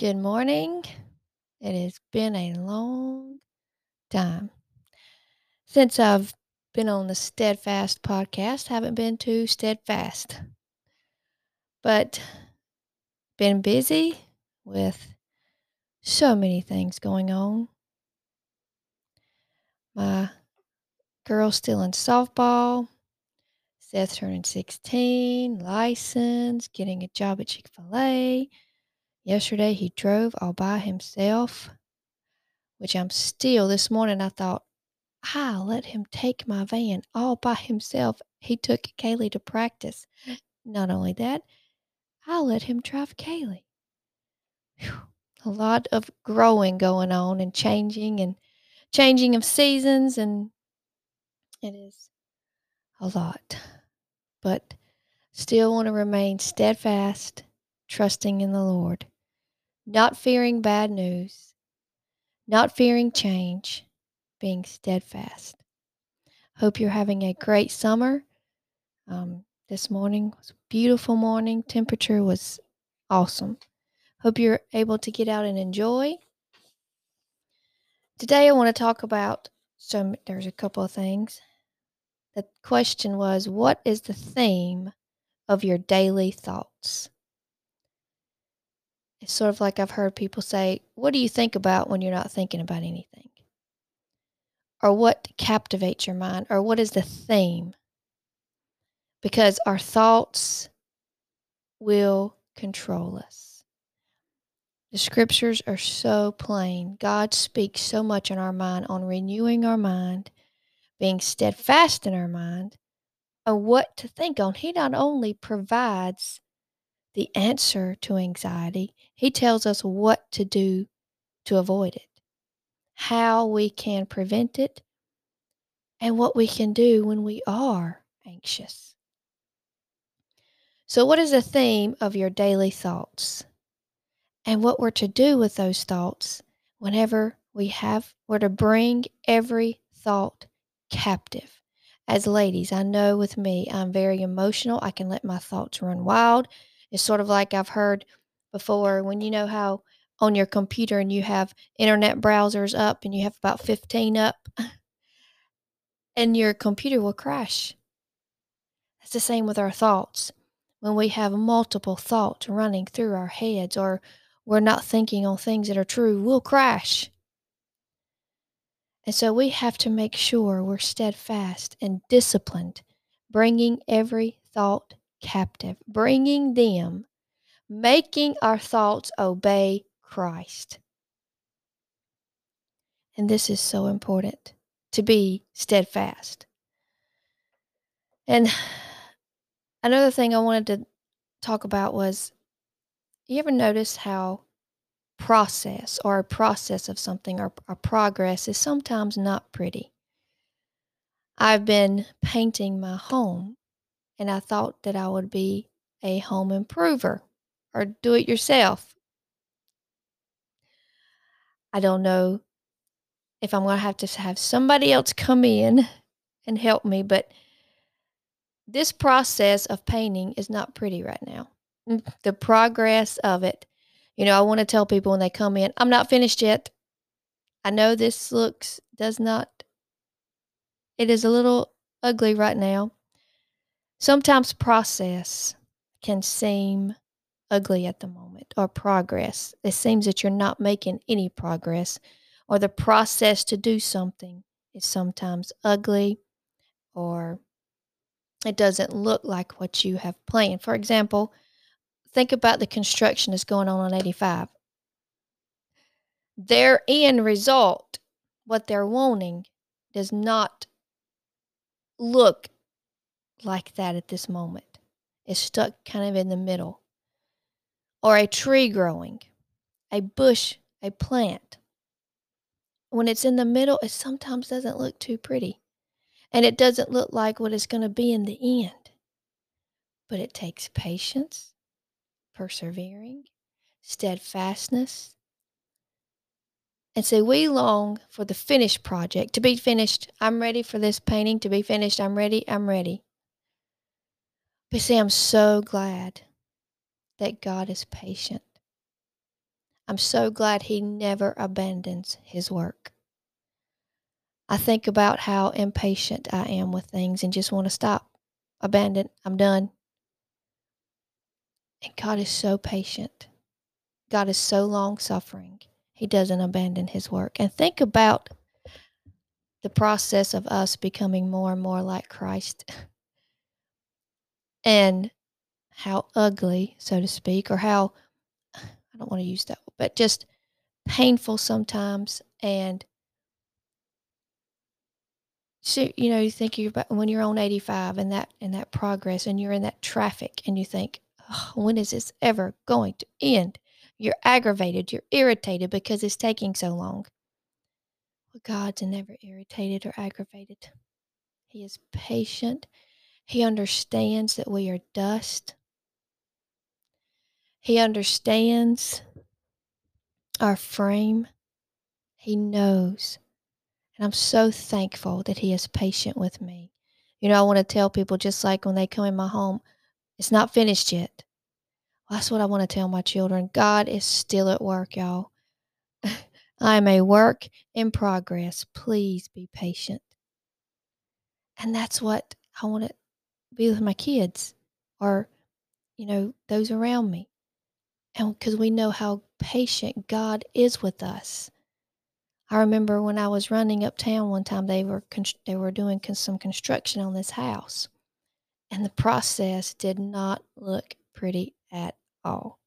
Good morning. It has been a long time since I've been on the Steadfast podcast. Haven't been too steadfast, but been busy with so many things going on. My girl's still in softball. Seth turning 16, license, getting a job at Chick fil A. Yesterday he drove all by himself, which I'm still, this morning I thought, I'll let him take my van all by himself. He took Kaylee to practice. Not only that, I'll let him drive Kaylee. Whew. A lot of growing going on and changing and changing of seasons, and it is a lot. But still want to remain steadfast, trusting in the Lord, not fearing bad news, not fearing change, being steadfast. Hope you're having a great summer. Um, this morning was a beautiful morning. Temperature was awesome. Hope you're able to get out and enjoy. Today I want to talk about some there's a couple of things. The question was what is the theme of your daily thoughts? It's sort of like I've heard people say, what do you think about when you're not thinking about anything? Or what captivates your mind? Or what is the theme? Because our thoughts will control us. The scriptures are so plain. God speaks so much in our mind on renewing our mind, being steadfast in our mind, and what to think on. He not only provides the answer to anxiety, He tells us what to do to avoid it, how we can prevent it, and what we can do when we are anxious. So, what is the theme of your daily thoughts? and what we're to do with those thoughts whenever we have, we're to bring every thought captive. As ladies, I know with me, I'm very emotional. I can let my thoughts run wild. It's sort of like I've heard before when you know how on your computer and you have internet browsers up and you have about 15 up and your computer will crash. It's the same with our thoughts. When we have multiple thoughts running through our heads or we're not thinking on things that are true, we'll crash. And so we have to make sure we're steadfast and disciplined, bringing every thought captive, bringing them, making our thoughts obey Christ. And this is so important to be steadfast. And another thing I wanted to talk about was you ever notice how process or a process of something or a progress is sometimes not pretty? I've been painting my home and I thought that I would be a home improver or do it yourself. I don't know if I'm going to have to have somebody else come in and help me, but this process of painting is not pretty right now. Mm, the progress of it. You know, I want to tell people when they come in, I'm not finished yet. I know this looks, does not, it is a little ugly right now. Sometimes process can seem ugly at the moment or progress. It seems that you're not making any progress or the process to do something is sometimes ugly or it doesn't look like what you have planned. For example, think about the construction that's going on on 85. Their end result, what they're wanting, does not look like that at this moment. It's stuck kind of in the middle. Or a tree growing, a bush, a plant. When it's in the middle, it sometimes doesn't look too pretty. And it doesn't look like what it's going to be in the end. But it takes patience persevering, steadfastness. And so we long for the finished project to be finished. I'm ready for this painting to be finished. I'm ready. I'm ready. But see, I'm so glad that God is patient. I'm so glad He never abandons His work. I think about how impatient I am with things and just want to stop, abandon, I'm done. And God is so patient. God is so long suffering. He doesn't abandon His work. And think about the process of us becoming more and more like Christ and how ugly, so to speak, or how I don't want to use that, but just painful sometimes. And so, you know, you think you're about when you're on 85 and that and that progress and you're in that traffic and you think, when is this ever going to end? You're aggravated, you're irritated because it's taking so long. Well, God's never irritated or aggravated. He is patient. He understands that we are dust. He understands our frame. He knows. And I'm so thankful that He is patient with me. You know, I want to tell people just like when they come in my home, it's not finished yet. That's what I want to tell my children. God is still at work, y'all. I am a work in progress. Please be patient. And that's what I want to be with my kids or, you know, those around me. And because we know how patient God is with us. I remember when I was running uptown one time, they were they were doing some construction on this house, and the process did not look pretty at all.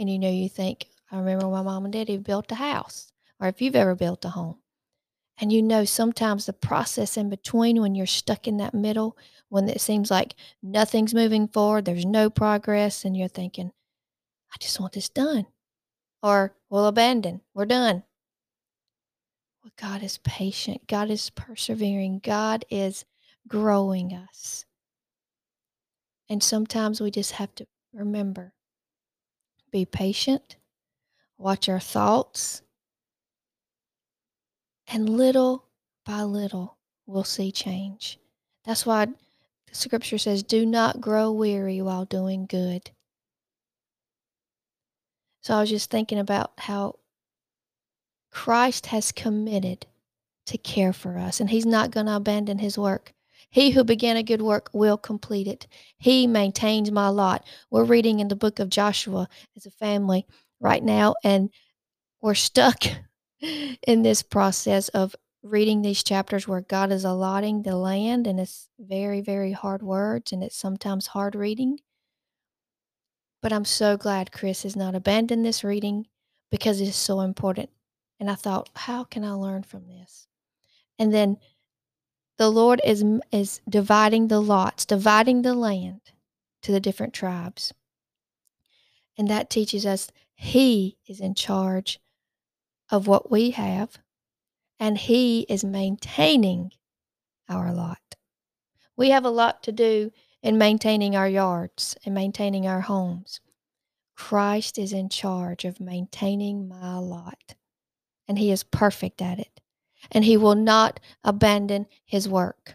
And you know, you think, I remember my mom and daddy built a house, or if you've ever built a home, and you know, sometimes the process in between when you're stuck in that middle, when it seems like nothing's moving forward, there's no progress, and you're thinking, I just want this done. Or we'll abandon, we're done. Well, God is patient, God is persevering, God is growing us. And sometimes we just have to remember be patient, watch our thoughts, and little by little we'll see change. That's why the scripture says, Do not grow weary while doing good. So I was just thinking about how Christ has committed to care for us, and He's not going to abandon His work. He who began a good work will complete it. He maintains my lot. We're reading in the book of Joshua as a family right now, and we're stuck in this process of reading these chapters where God is allotting the land, and it's very, very hard words, and it's sometimes hard reading. But I'm so glad Chris has not abandoned this reading because it is so important. And I thought, how can I learn from this? And then the Lord is is dividing the lots, dividing the land to the different tribes. And that teaches us he is in charge of what we have and he is maintaining our lot. We have a lot to do in maintaining our yards and maintaining our homes. Christ is in charge of maintaining my lot and he is perfect at it. And he will not abandon his work.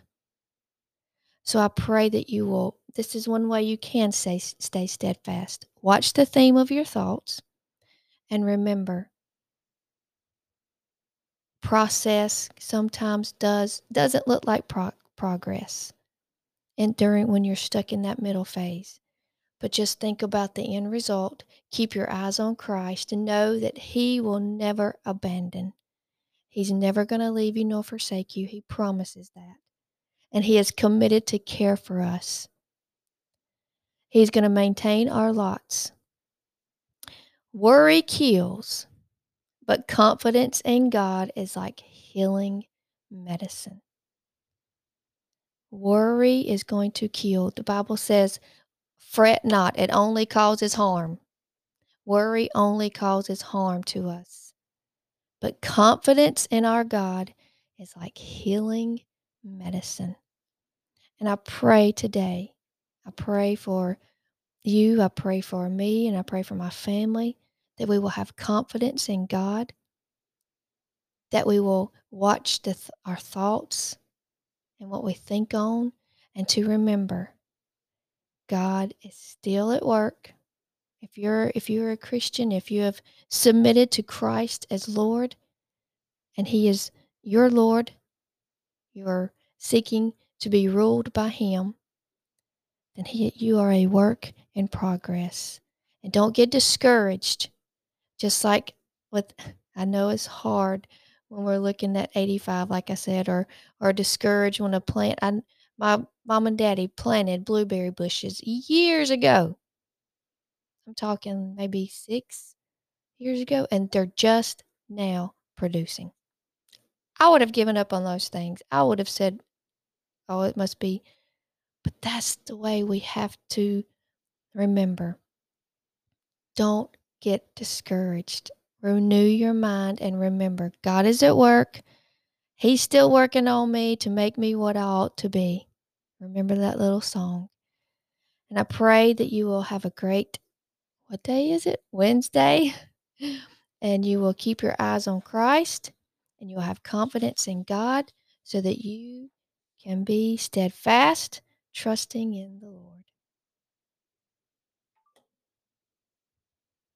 So I pray that you will. This is one way you can stay, stay steadfast. Watch the theme of your thoughts and remember process sometimes does doesn't look like pro- progress and during when you're stuck in that middle phase but just think about the end result. Keep your eyes on Christ and know that He will never abandon. He's never going to leave you nor forsake you. He promises that. And He is committed to care for us. He's going to maintain our lots. Worry kills, but confidence in God is like healing medicine. Worry is going to kill. The Bible says, Fret not, it only causes harm. Worry only causes harm to us. But confidence in our God is like healing medicine. And I pray today, I pray for you, I pray for me, and I pray for my family that we will have confidence in God, that we will watch th- our thoughts and what we think on, and to remember God is still at work. If you're if you're a Christian, if you have submitted to Christ as Lord and he is your Lord, you're seeking to be ruled by him, then he, you are a work in progress. And don't get discouraged. Just like with I know it's hard when we're looking at 85 like I said or or discouraged when a plant I my mom and daddy planted blueberry bushes years ago. I'm talking maybe 6 years ago and they're just now producing. I would have given up on those things. I would have said, "Oh, it must be." But that's the way we have to remember. Don't get discouraged. Renew your mind and remember God is at work. He's still working on me to make me what I ought to be. Remember that little song. And I pray that you will have a great, what day is it? Wednesday. And you will keep your eyes on Christ and you'll have confidence in God so that you can be steadfast, trusting in the Lord.